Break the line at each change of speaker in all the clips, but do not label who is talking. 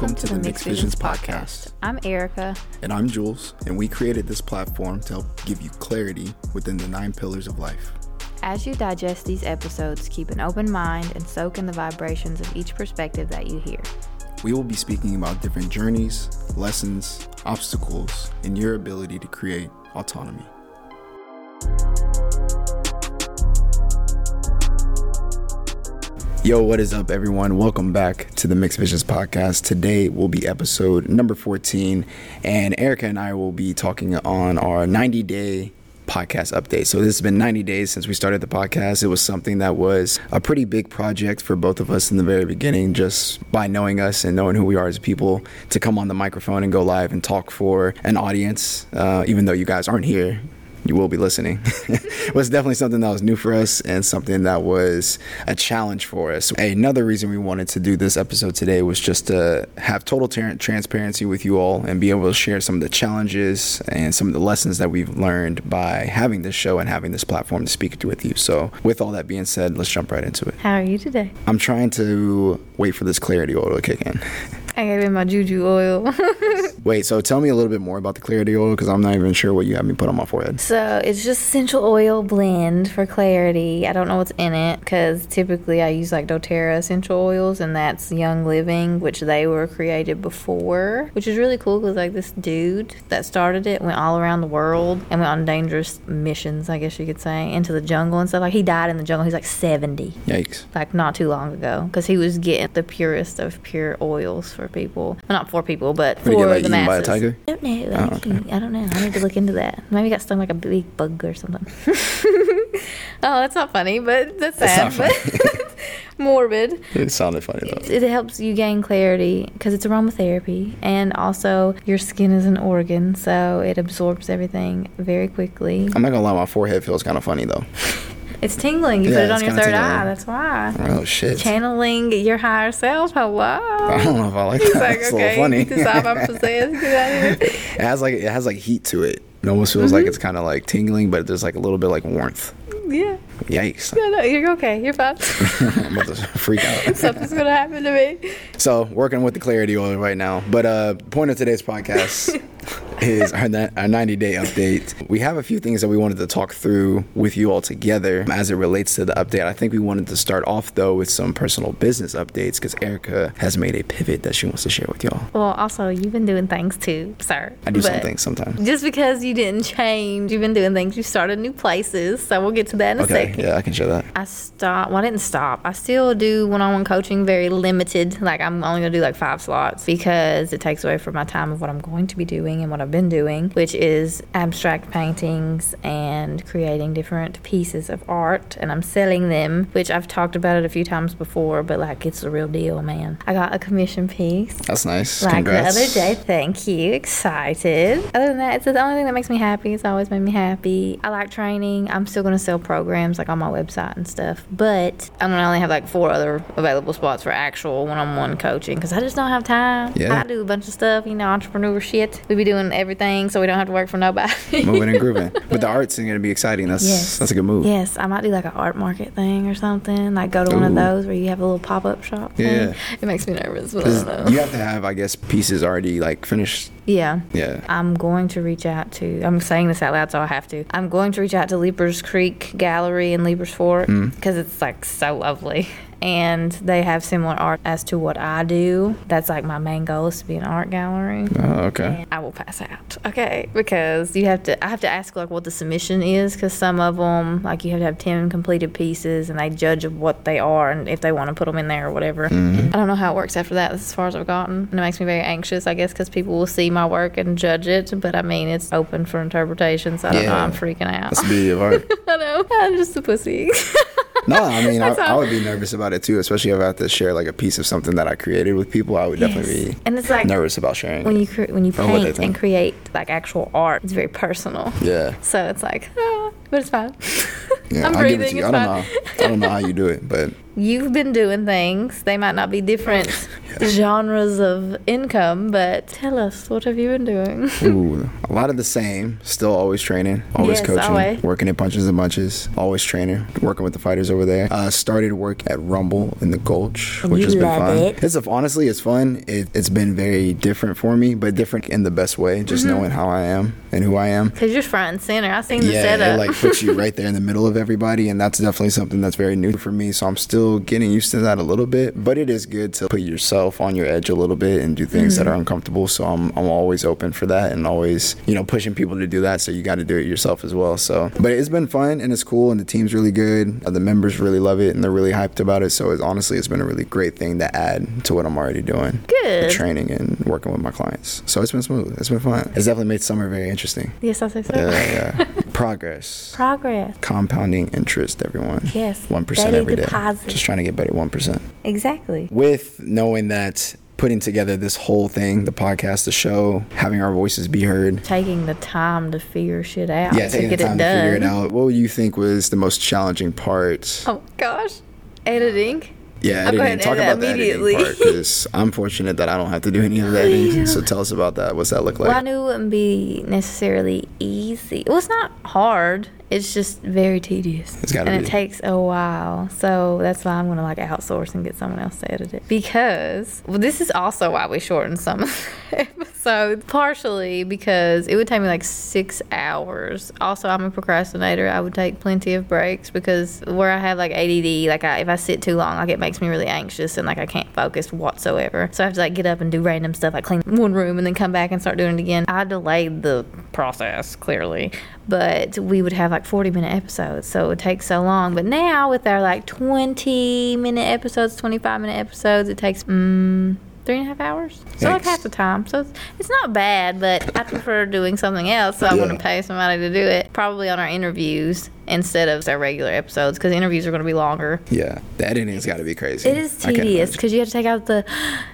Welcome to the Mixed Visions Podcast.
I'm Erica.
And I'm Juelz, and we created this platform to help give you clarity within the nine pillars of life.
As you digest these episodes, keep an open mind and soak in the vibrations of each perspective that you hear.
We will be speaking about different journeys, lessons, obstacles, and your ability to create autonomy. Yo, what is up, everyone? Welcome back to the Mixed Visions podcast. Today will be episode number 14, and Erica and I will be talking on our 90 day podcast update. So, this has been 90 days since we started the podcast. It was something that was a pretty big project for both of us in the very beginning, just by knowing us and knowing who we are as people, to come on the microphone and go live and talk for an audience, uh, even though you guys aren't here you will be listening. it was definitely something that was new for us and something that was a challenge for us. Another reason we wanted to do this episode today was just to have total tra- transparency with you all and be able to share some of the challenges and some of the lessons that we've learned by having this show and having this platform to speak to with you. So, with all that being said, let's jump right into it.
How are you today?
I'm trying to wait for this clarity oil to kick in.
I gave him my juju oil.
Wait, so tell me a little bit more about the clarity oil because I'm not even sure what you have me put on my forehead.
So it's just essential oil blend for clarity. I don't know what's in it because typically I use like doTERRA essential oils and that's Young Living, which they were created before, which is really cool because like this dude that started it went all around the world and went on dangerous missions, I guess you could say, into the jungle and stuff. Like he died in the jungle. He's like 70.
Yikes.
Like not too long ago because he was getting the purest of pure oils for people. Well, not for people, but for
get, like,
the
eaten by a
masses.
tiger?
I don't know.
Oh,
actually. I don't know. I need to look into that. Maybe got stung like a big bug or something. oh, that's not funny, but that's sad.
That's not
but morbid.
It sounded funny though.
It helps you gain clarity because it's aromatherapy, and also your skin is an organ, so it absorbs everything very quickly.
I'm not gonna lie, my forehead feels kind of funny though.
It's tingling. You
Yeah,
put it on your third
tingling.
eye. That's why.
Oh shit.
Channeling your higher self. Hello.
I don't know if I like
He's
that.
like,
it's
okay,
a little funny.
decide I'm possessed. Get out of here.
it has like it has like heat to it. It almost feels
Mm-hmm.
like it's kind of like tingling, but there's like a little bit like warmth.
Yeah.
Yikes!
No, no, you're okay. You're fine.
I'm about to freak out.
Something's gonna happen to me.
So working with the clarity oil right now. But uh, point of today's podcast is our, our 90 day update. We have a few things that we wanted to talk through with you all together as it relates to the update. I think we wanted to start off though with some personal business updates because Erica has made a pivot that she wants to share with y'all.
Well, also, you've been doing things too, sir.
I do some things sometimes.
Just because you didn't change, you've been doing things. You started new places, so we'll get to that in a
Okay,
second.
yeah, I can share that.
I stopped. Well, I didn't stop. I still do one-on-one coaching, very limited. Like I'm only gonna do like five slots because it takes away from my time of what I'm going to be doing and what I've been doing, which is abstract paintings and creating different pieces of art. And I'm selling them, which I've talked about it a few times before, but like it's the real deal, man. I got a commission piece.
That's nice.
Like
Congrats.
the other day, thank you. Excited. Other than that, it's the only thing that makes me happy. It's always made me happy. I like training. I'm still going to sell programs like on my website and stuff, but I'm going to only have like four other available spots for actual one on one coaching because I just don't have time.
Yeah.
I do a bunch of stuff, you know, entrepreneur shit. We be doing everything so we don't have to work for nobody.
Moving and grooving. But the art's is going to be exciting. That's
Yes.
that's a good move.
Yes, I might do like an art market thing or something. Like go to one of those where you have a little pop up shop. thing.
Yeah.
It makes me nervous, but I
'Cause
don't know.
you have to have, I guess, pieces already like finished.
Yeah.
Yeah.
I'm going to reach out to. I'm saying this out loud, so I have to. I'm going to reach out to Leipers Creek Gallery in Leipers Fork
Mm.
because it's like so lovely, and they have similar art as to what I do. That's like my main goal is to be an art gallery.
Oh, okay.
And I will pass out, okay? Because you have to. I have to ask like what the submission is, because some of them like you have to have ten completed pieces, and they judge of what they are and if they want to put them in there or whatever.
Mm-hmm.
I don't know how it works after that. That's as far as I've gotten, and it makes me very anxious, I guess, because people will see my work and judge it. But I mean, it's open for interpretation, so I don't know.
Yeah.
I'm freaking out.
That's the beauty of art.
I know. I'm just a pussy.
No, I mean, I, I would be nervous about it too, especially if I have to share like a piece of something that I created with people. I would definitely
Yes.
be
And it's like
nervous about sharing.
when you cre- when you
Or what they
paint and create like actual art, it's very personal.
yeah,
So it's like, ah, but it's fine.
yeah.
I'm
I'll give it to you.
It's
I don't
fine.
know. I don't know how you do it, but
You've been doing things. They might not be different genres of income, but tell us, what have you been doing?
Ooh, a lot of the same. Still always training, always
Yes,
coaching,
always.
working at punches and bunches. Always training, working with the fighters over there. Uh, started work at Rumble in the Gulch, which
You
has been fun.
it.
It's a, honestly, it's fun. It, it's been very different for me, but different in the best way. Just
Mm-hmm.
knowing how I am and who I am.
Because you're front and center. I seen the
Yeah,
setup.
it like puts you right there in the middle of everybody, and that's definitely something that's very new for me. So I'm still getting used to that a little bit, but it is good to put yourself on your edge a little bit and do things that are uncomfortable. So I'm I'm always open for that, and always you know pushing people to do that. So you got to do it yourself as well. So, but it's been fun and it's cool, and the team's really good. Uh, The members really love it, and they're really hyped about it. So it's honestly it's been a really great thing to add to what I'm already doing.
Good.
training and working with my clients. So it's been smooth. It's been fun. It's definitely made summer very interesting.
yes, I say so.
Yeah, yeah. Progress.
Progress.
Compounding interest, everyone.
Yes.
One percent every day.
deposit.
Just trying to get better. One percent.
Exactly.
With knowing that putting together this whole thing, the podcast, the show, having our voices be heard.
Taking the time to figure shit out
Yeah, taking the time to figure it out. What would you think was the most challenging part?
Oh gosh, editing.
Yeah,
I'll
editing.
ahead
Talk about the
immediately.
editing part because I'm fortunate that I don't have to do any of that. editing. So tell us about that. What's that look like?
well, I knew it wouldn't be necessarily easy. Well, it's not hard. It's just very tedious.
It's gotta
and
be.
it takes a while. So that's why I'm gonna like outsource and get someone else to edit it. Because well, this is also why we shortened some episodes. Partially because it would take me like six hours. Also, I'm a procrastinator. I would take plenty of breaks because where I have like ADD, like I, if I sit too long, like it makes me really anxious and like I can't focus whatsoever. So I have to like get up and do random stuff, like clean one room and then come back and start doing it again. I delayed the process clearly, but we would have like 40 minute episodes, so it would take so long. But now with our like 20 minute episodes, 25 minute episodes, it takes mm, three and a half hours. So like half the time. So it's, it's not bad, but I prefer doing something else. So I want
Yeah.
to pay somebody to do it. Probably on our interviews instead of our regular episodes because interviews are going to be longer.
yeah, the editing's got to be crazy.
It is tedious because you have to take out the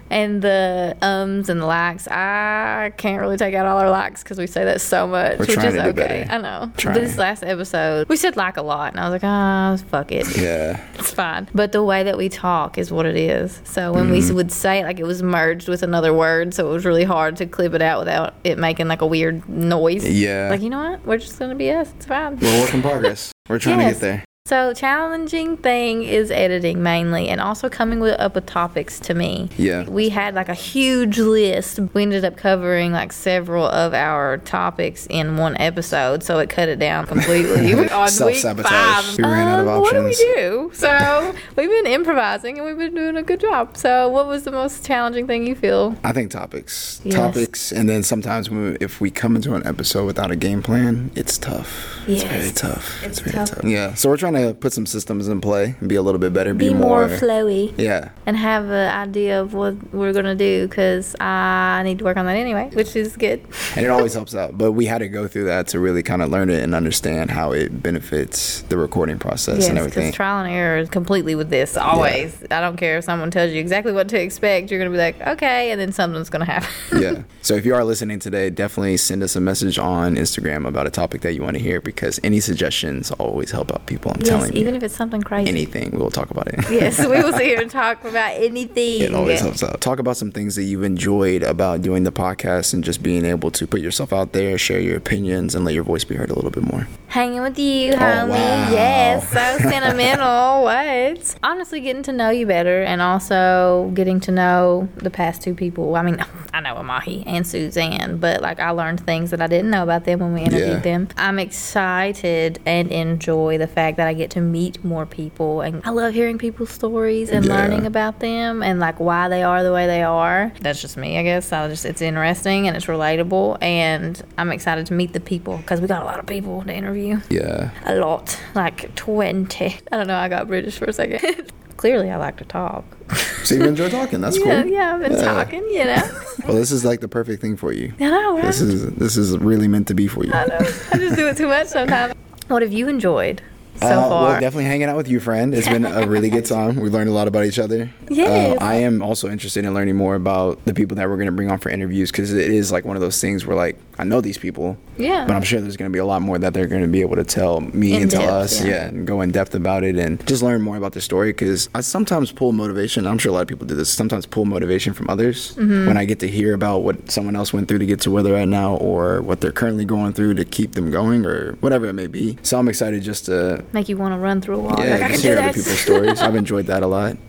and the ums and the likes. I can't really take out all our likes because we say that so much,
We're
which is
to do
okay.
better.
I know.
Trying.
This last episode, we said like a lot, and I was like, ah, fuck it.
Yeah,
It's fine. But the way that we talk is what it is. So when
Mm-hmm.
we would say it, like it was merged with another word, so it was really hard to clip it out without it making like a weird noise.
Yeah.
Like, you know what? We're just going to be us. It's fine.
we're work in progress. We're trying to get there.
So challenging thing is editing mainly, and also coming with, up with topics to me.
Yeah.
we had like a huge list. We ended up covering like several of our topics in one episode, so it cut it down completely on week
Self-sabotage.
five.
We ran out of
Um, What do we do? So we've been improvising, and we've been doing a good job. So what was the most challenging thing you feel?
I think topics,
Yes.
topics, and then sometimes when we, if we come into an episode without a game plan, it's tough. It's very tough.
It's
very
tough.
tough. Yeah. So we're trying to put some systems in play and be a little bit better, be,
Be more flowy.
Yeah.
and have an idea of what we're gonna do because I need to work on that anyway, which is good.
And it always helps out. But we had to go through that to really kind of learn it and understand how it benefits the recording process
Yes,
and
because
everything.
trial and error is completely with this always. I don't care if someone tells you exactly what to expect. You're gonna be like, okay, and then something's gonna happen.
yeah. So if you are listening today, definitely send us a message on Instagram about a topic that you want to hear because any suggestions always help out people. I'm telling
even if it's something crazy.
anything, we will talk about it.
yes, we will sit here and talk about anything.
It always helps out. Talk about some things that you've enjoyed about doing the podcast and just being able to put yourself out there, share your opinions, and let your voice be heard a little bit more.
Hanging with you, oh, homie.
Oh, wow.
Yes, so sentimental. what? Honestly, getting to know you better and also getting to know the past two people. I mean, I know Amahi and Suzanne, but like I learned things that I didn't know about them when we interviewed
Yeah.
them. I'm excited and enjoy the fact that I get to meet more people. And I love hearing people's stories and
Yeah.
learning about them and like why they are the way they are. That's just me, I guess. I just it's interesting and it's relatable. And I'm excited to meet the people because we got a lot of people to interview
Yeah.
a lot, like 20. I don't know, I got British for a second. Clearly, I like to talk.
So you enjoy talking. That's
Yeah,
cool.
yeah, I've been
Yeah.
talking, you know.
Well, this is like the perfect thing for you.
I know, right?
This is this is really meant to be for you.
I know. I just do it too much sometimes. What have you enjoyed so
Uh,
far?
Well, definitely hanging out with you, friend. It's been a really good time. We learned a lot about each other.
Yes.
Uh, I am also interested in learning more about the people that we're going to bring on for interviews because it is like one of those things where like I know these people.
Yeah.
But I'm sure there's going to be a lot more that they're going to be able to tell me
In
and tell
depth,
us,
yeah.
yeah. and go in depth about it and just learn more about the story. Because I sometimes pull motivation. I'm sure a lot of people do this. Sometimes pull motivation from others
Mm-hmm.
when I get to hear about what someone else went through to get to where they're at now, or what they're currently going through to keep them going, or whatever it may be. So I'm excited just to
Make you want to run through a wall.
yeah,
like, I can
just hear other people's stories. I've enjoyed that a lot.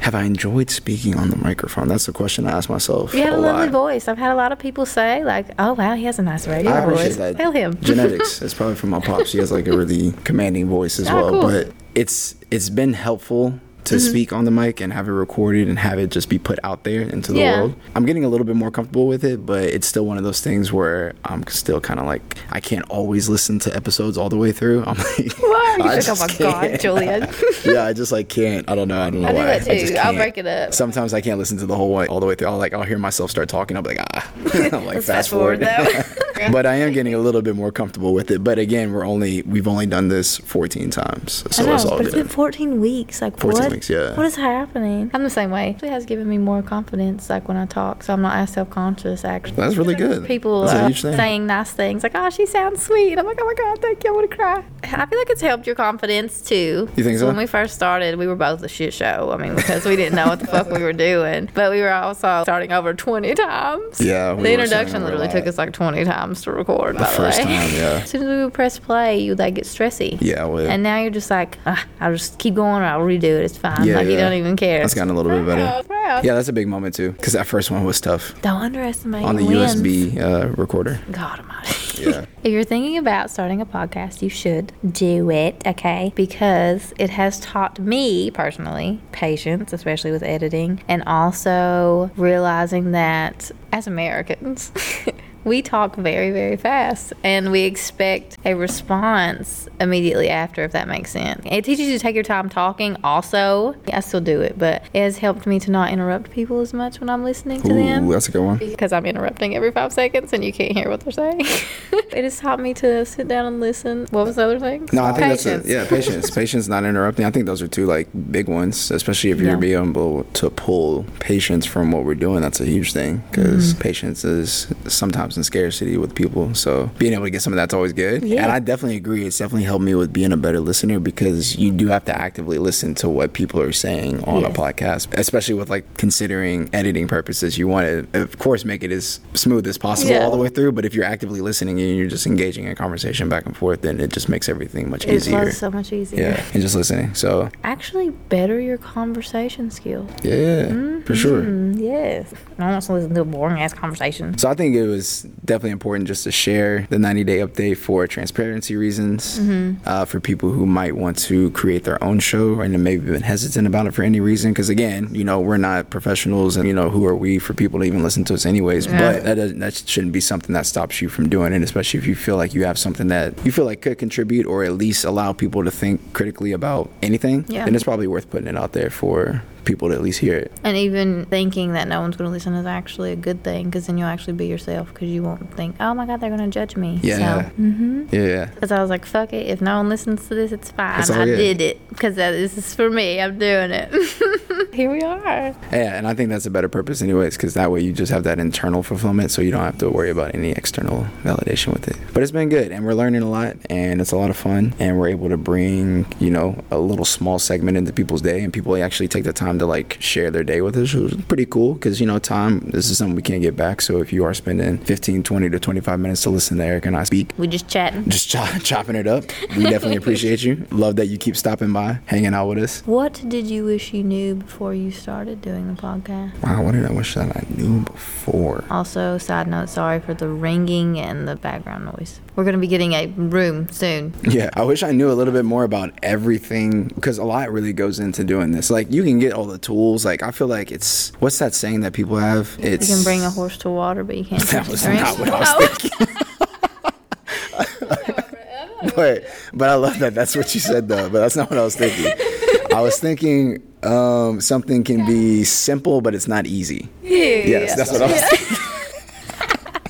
Have I enjoyed speaking on the microphone? That's the question I ask myself
You have
a
a lovely
lot.
voice. I've had a lot of people say, like, oh, wow, he has a nice radio
I appreciate
voice.
that.
Tell him.
Genetics. It's probably from my pops. He has like a really commanding voice as
Oh,
well.
cool.
But it's it's been helpful to
Mm-hmm.
speak on the mic and have it recorded and have it just be put out there into the
Yeah.
world. I'm getting a little bit more comfortable with it, but it's still one of those things where I'm still kind of like I can't always listen to episodes all the way through. I'm like,
Why?
I
You're like, oh my
just
God,
can't.
Julien.
yeah, I just like can't. I don't know. I don't know
I do
why.
that
just
too. I'll
can't.
break it up.
Sometimes I can't listen to the whole way all the way through. I'll like I'll hear myself start talking. I'll be like ah, I'm like
Let's
fast forward.
though.
But I am getting a little bit more comfortable with it. But again, we're only we've only done this 14 times, so
know,
it's all
but it's been 14 weeks. Like
14
what?
weeks, yeah.
What is happening? I'm the same way. It has given me more confidence, like when I talk, so I'm not as self conscious. Actually,
That's really good.
people
That's a
uh,
thing.
saying nice things, like "Oh, she sounds sweet." I'm like, "Oh my god, thank you." I want to cry. I feel like it's helped your confidence too.
You think so?
When we first started, we were both a shit show. I mean, because we didn't know what the fuck we were doing, but we were also starting over 20 times.
Yeah, we
the introduction
starting over a
literally took us like 20 times to record.
The
the
first
way.
time, yeah.
As soon as we would press play, you would like get stressy.
Yeah, would.
And now you're just like, ah, I'll just keep going or I'll redo it. It's fine.
Yeah,
like you don't even care.
That's gotten a little bit better.
Proud.
Yeah, that's a big moment too, because that first one was tough
Don't underestimate
on the
wins.
USB uh, recorder.
God almighty.
Yeah.
if you're thinking about starting a podcast, you should do it, okay? Because it has taught me personally patience, especially with editing, and also realizing that as Americans, we talk very, very fast and we expect a response immediately after, if that makes sense. It teaches you to take your time talking, also. I still do it, but it has helped me to not interrupt people as much when I'm listening to them
Ooh, that's a good one.
because I'm interrupting every five seconds and you can't hear what they're saying. it has taught me to sit down and listen. What was the other thing?
No, I think
Patience.
that's a, yeah, patience. patience, not interrupting. I think those are two like big ones, especially if you're
Yeah.
being able to pull patience from what we're doing. That's a huge thing because
Mm-hmm.
patience is sometimes in scarcity with people. So being able to get some of that's always good.
Yeah.
And I definitely agree. It's definitely helped me with being a better listener because you do have to actively listen to what people are saying on a podcast, especially with like considering editing purposes. You want to, of course, make it as smooth as possible
Yeah.
all the way through. But if you're actively listening and you're just engaging in conversation back and forth, then it just makes everything much
It
easier.
so much easier.
Yeah, and just listening. So
Actually, better your conversation skills.
yeah, for sure.
Mm, yes. I don't want to listen to a boring ass conversation.
So I think it was definitely important just to share the 90 day update for transparency reasons,
Mm-hmm.
uh, for people who might want to create their own show and maybe been hesitant about it for any reason. Because again, you know, we're not professionals, and you know, who are we for people to even listen to us anyways?
Yeah.
But that doesn't, that shouldn't be something that stops you from doing it, especially if you feel like you have something that you feel like could contribute or at least allow people to think critically about anything.
Yeah.
Then it's probably worth putting it out there for people to at least hear it.
And even thinking that no one's going to listen is actually a good thing because then you'll actually be yourself because you won't think, oh my God, they're going to judge me.
Yeah.
So, mm-hmm.
Yeah.
Because I was like, fuck it. If no one listens to this, it's fine.
It's
I
good.
did it because this is for me. I'm doing it. Here we are.
Yeah, and I think that's a better purpose, anyways, because that way you just have that internal fulfillment, so you don't have to worry about any external validation with it. But it's been good, and we're learning a lot, and it's a lot of fun, and we're able to bring, you know, a little small segment into people's day, and people actually take the time to like share their day with us, which is pretty cool, because you know, time this is something we can't get back. So if you are spending 15, 20 to 25 minutes to listen to Eric and I speak,
We just chatting.
just chop, chopping it up, we definitely appreciate you. Love that you keep stopping by, hanging out with us.
What did you wish you knew before you started doing the podcast?
Wow, what did I wish that I knew before?
Also, side note, sorry for the ringing and the background noise. We're going to be getting a room soon.
Yeah, I wish I knew a little bit more about everything because a lot really goes into doing this. Like, you can get all the tools. Like, I feel like it's what's that saying that people have? It's
You can bring a horse to water, but you can't.
That was not what I was oh. thinking. but but I love that. That's what you said though. But that's not what I was thinking. I was thinking um, something can be simple, but it's not easy. Yes, that's what I was thinking.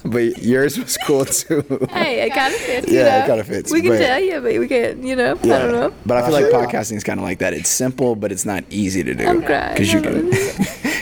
but yours was cool too.
Hey, it kind of fits.
Yeah,
you
it
know?
kinda fits,
We can
but-
tell you, but we can't. You know, I don't know.
But I feel like podcasting is kind of like that. It's simple, but it's not easy to do.
I'm crying.
Because you can,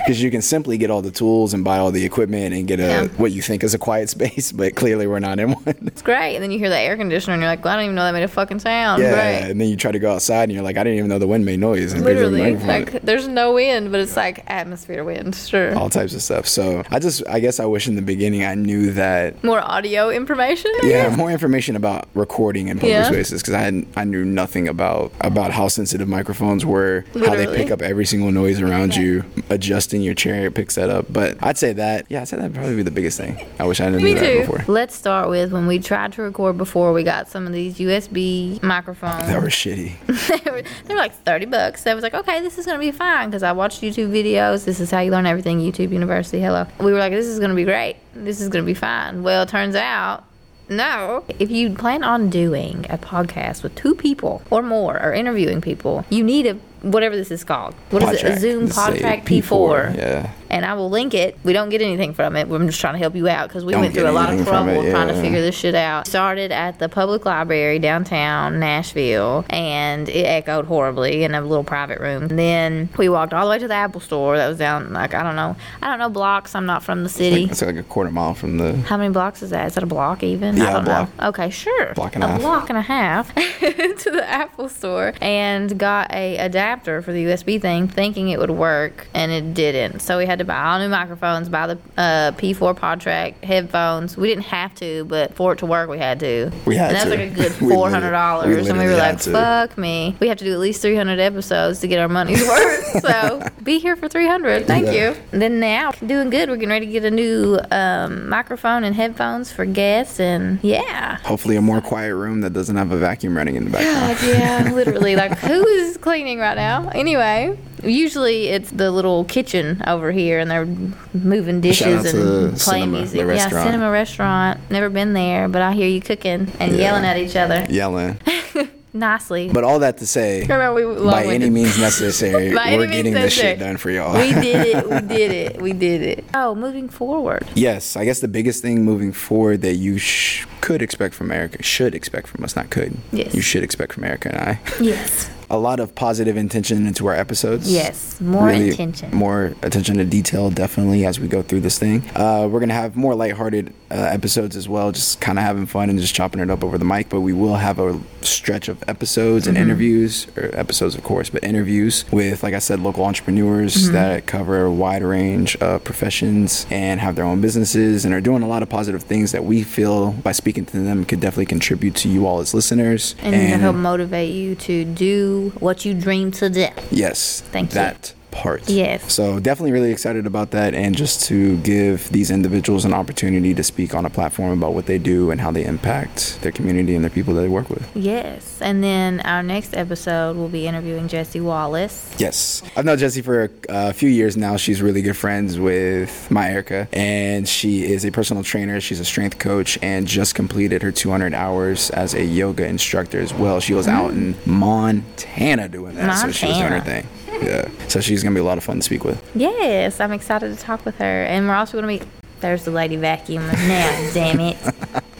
because you can simply get all the tools and buy all the equipment and get a
Yeah.
what you think is a quiet space, but clearly we're not in one.
It's great. And then you hear the air conditioner and you're like, well, I don't even know that made a fucking sound.
yeah,
Great.
and then you try to go outside and you're like, I didn't even know the wind made noise. And
Literally, like there's no wind, but it's like atmosphere wind. Sure.
all types of stuff. So I just, I guess I wish in the beginning I knew that.
More audio information. I
Yeah,
guess?
more information about recording in public
Yeah.
spaces because I had I knew nothing about about how sensitive microphones were, how they pick up every single noise around you, adjusting your chair it picks that up. But I'd say that, yeah, I'd say that'd probably be the biggest thing. I wish I knew
Me
that
too.
before.
Let's start with when we tried to record before we got some of these USB microphones.
That were shitty.
they, were, they were like 30 bucks. I was like, okay, this is going to be fine because I watched YouTube videos. This is how you learn everything. YouTube University. Hello. We were like, this is going to be great. This is going to be fine. Well, it turns out. No. If you plan on doing a podcast with two people or more or interviewing people, you need a whatever this is called. What is it? A Zoom
This is a
PodTrak P4.
Yeah.
And I will link it. We don't get anything from it. We're just trying to help you out because we
Don't
went through a lot of trouble
it,
trying to figure this shit out. Started at the public library downtown Nashville, and it echoed horribly in a little private room. And then we walked all the way to the Apple store that was down like I don't know, I don't know blocks. I'm not from the city.
It's like a quarter mile from the.
How many blocks is that? Is that a block even?
Yeah,
I
a
don't
block.
know. Okay, sure.
Block and a
a
half.
block and a half to the Apple store and got a adapter for the USB thing, thinking it would work, and it didn't. So we had to buy all new microphones, buy the uh, P4 PodTrak headphones. We didn't have to, but for it to work, we had to.
We had
and that was
to.
like a good four hundred dollars, and we were like,
to.
"Fuck me, we have to do at least three hundred episodes to get our money's worth." so be here for three hundred. Thank
Yeah.
you. And then now doing good. We're getting ready to get a new um, microphone and headphones for guests, and yeah.
Hopefully, a more quiet room that doesn't have a vacuum running in the background.
God, yeah, literally. Like, who is cleaning right now? Anyway, usually it's the little kitchen over here, and they're moving dishes and playing
Cinema,
music. yeah, cinema restaurant. Never been there, but I hear you cooking and
Yeah.
yelling at each other
Yelling.
nicely.
But all that to say, by any means necessary, we're getting this shit done for y'all.
we did it. We did it. We did it. Oh, moving forward.
Yes, I guess the biggest thing moving forward that you sh- could expect from America, should expect from us, not could.
Yes.
You should expect from Erica and I.
Yes.
A lot of positive intention into our episodes.
Yes. More
Really
attention.
More attention to detail, definitely, as we go through this thing. Uh, we're going to have more lighthearted uh, episodes as well, just kind of having fun and just chopping it up over the mic. But we will have a stretch of episodes
Mm-hmm.
and interviews, or episodes, of course, but interviews with, like I said, local entrepreneurs
Mm-hmm.
that cover a wide range of professions and have their own businesses and are doing a lot of positive things that we feel by speaking to them could definitely contribute to you all as listeners.
And, to help motivate you to do what you dream to do.
Yes.
Thank you.
that part.
Yes.
So definitely really excited about that and just to give these individuals an opportunity to speak on a platform about what they do and how they impact their community and their people that they work with.
Yes. And then our next episode, we'll be interviewing Jesse Wallace.
Yes. I've known Jesse for a, a few years now. She's really good friends with my Erica, and she is a personal trainer. She's a strength coach and just completed her 200 hours as a yoga instructor as well. She was out in mm. Montana doing that, so she was doing her thing. Yeah. So she's going to be a lot of fun to speak with.
Yes, I'm excited to talk with her. And we're also going to be. There's the lady vacuum now, damn it.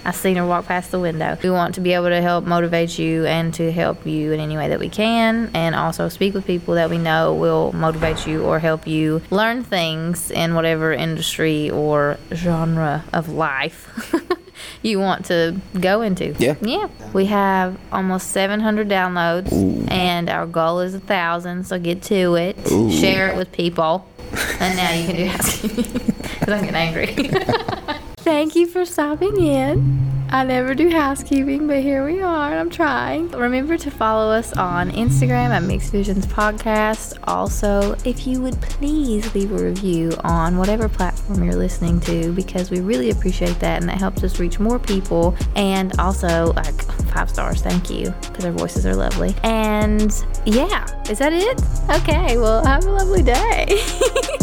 I seen her walk past the window. We want to be able to help motivate you and to help you in any way that we can, and also speak with people that we know will motivate you or help you learn things in whatever industry or genre of life you want to go into.
Yeah.
Yeah. We have almost 700 downloads, and our goal is a thousand. So get to it.
Ooh.
Share it with people, and now you can do housekeeping because I'm getting angry. Thank you for stopping in. I never do housekeeping, but here we are, and I'm trying. Remember to follow us on Instagram at Mixed Visions Podcast. Also, if you would please leave a review on whatever platform you're listening to, because we really appreciate that, and that helps us reach more people. And also, like five stars, thank you, because our voices are lovely. And yeah, is that it? Okay, well, have a lovely day.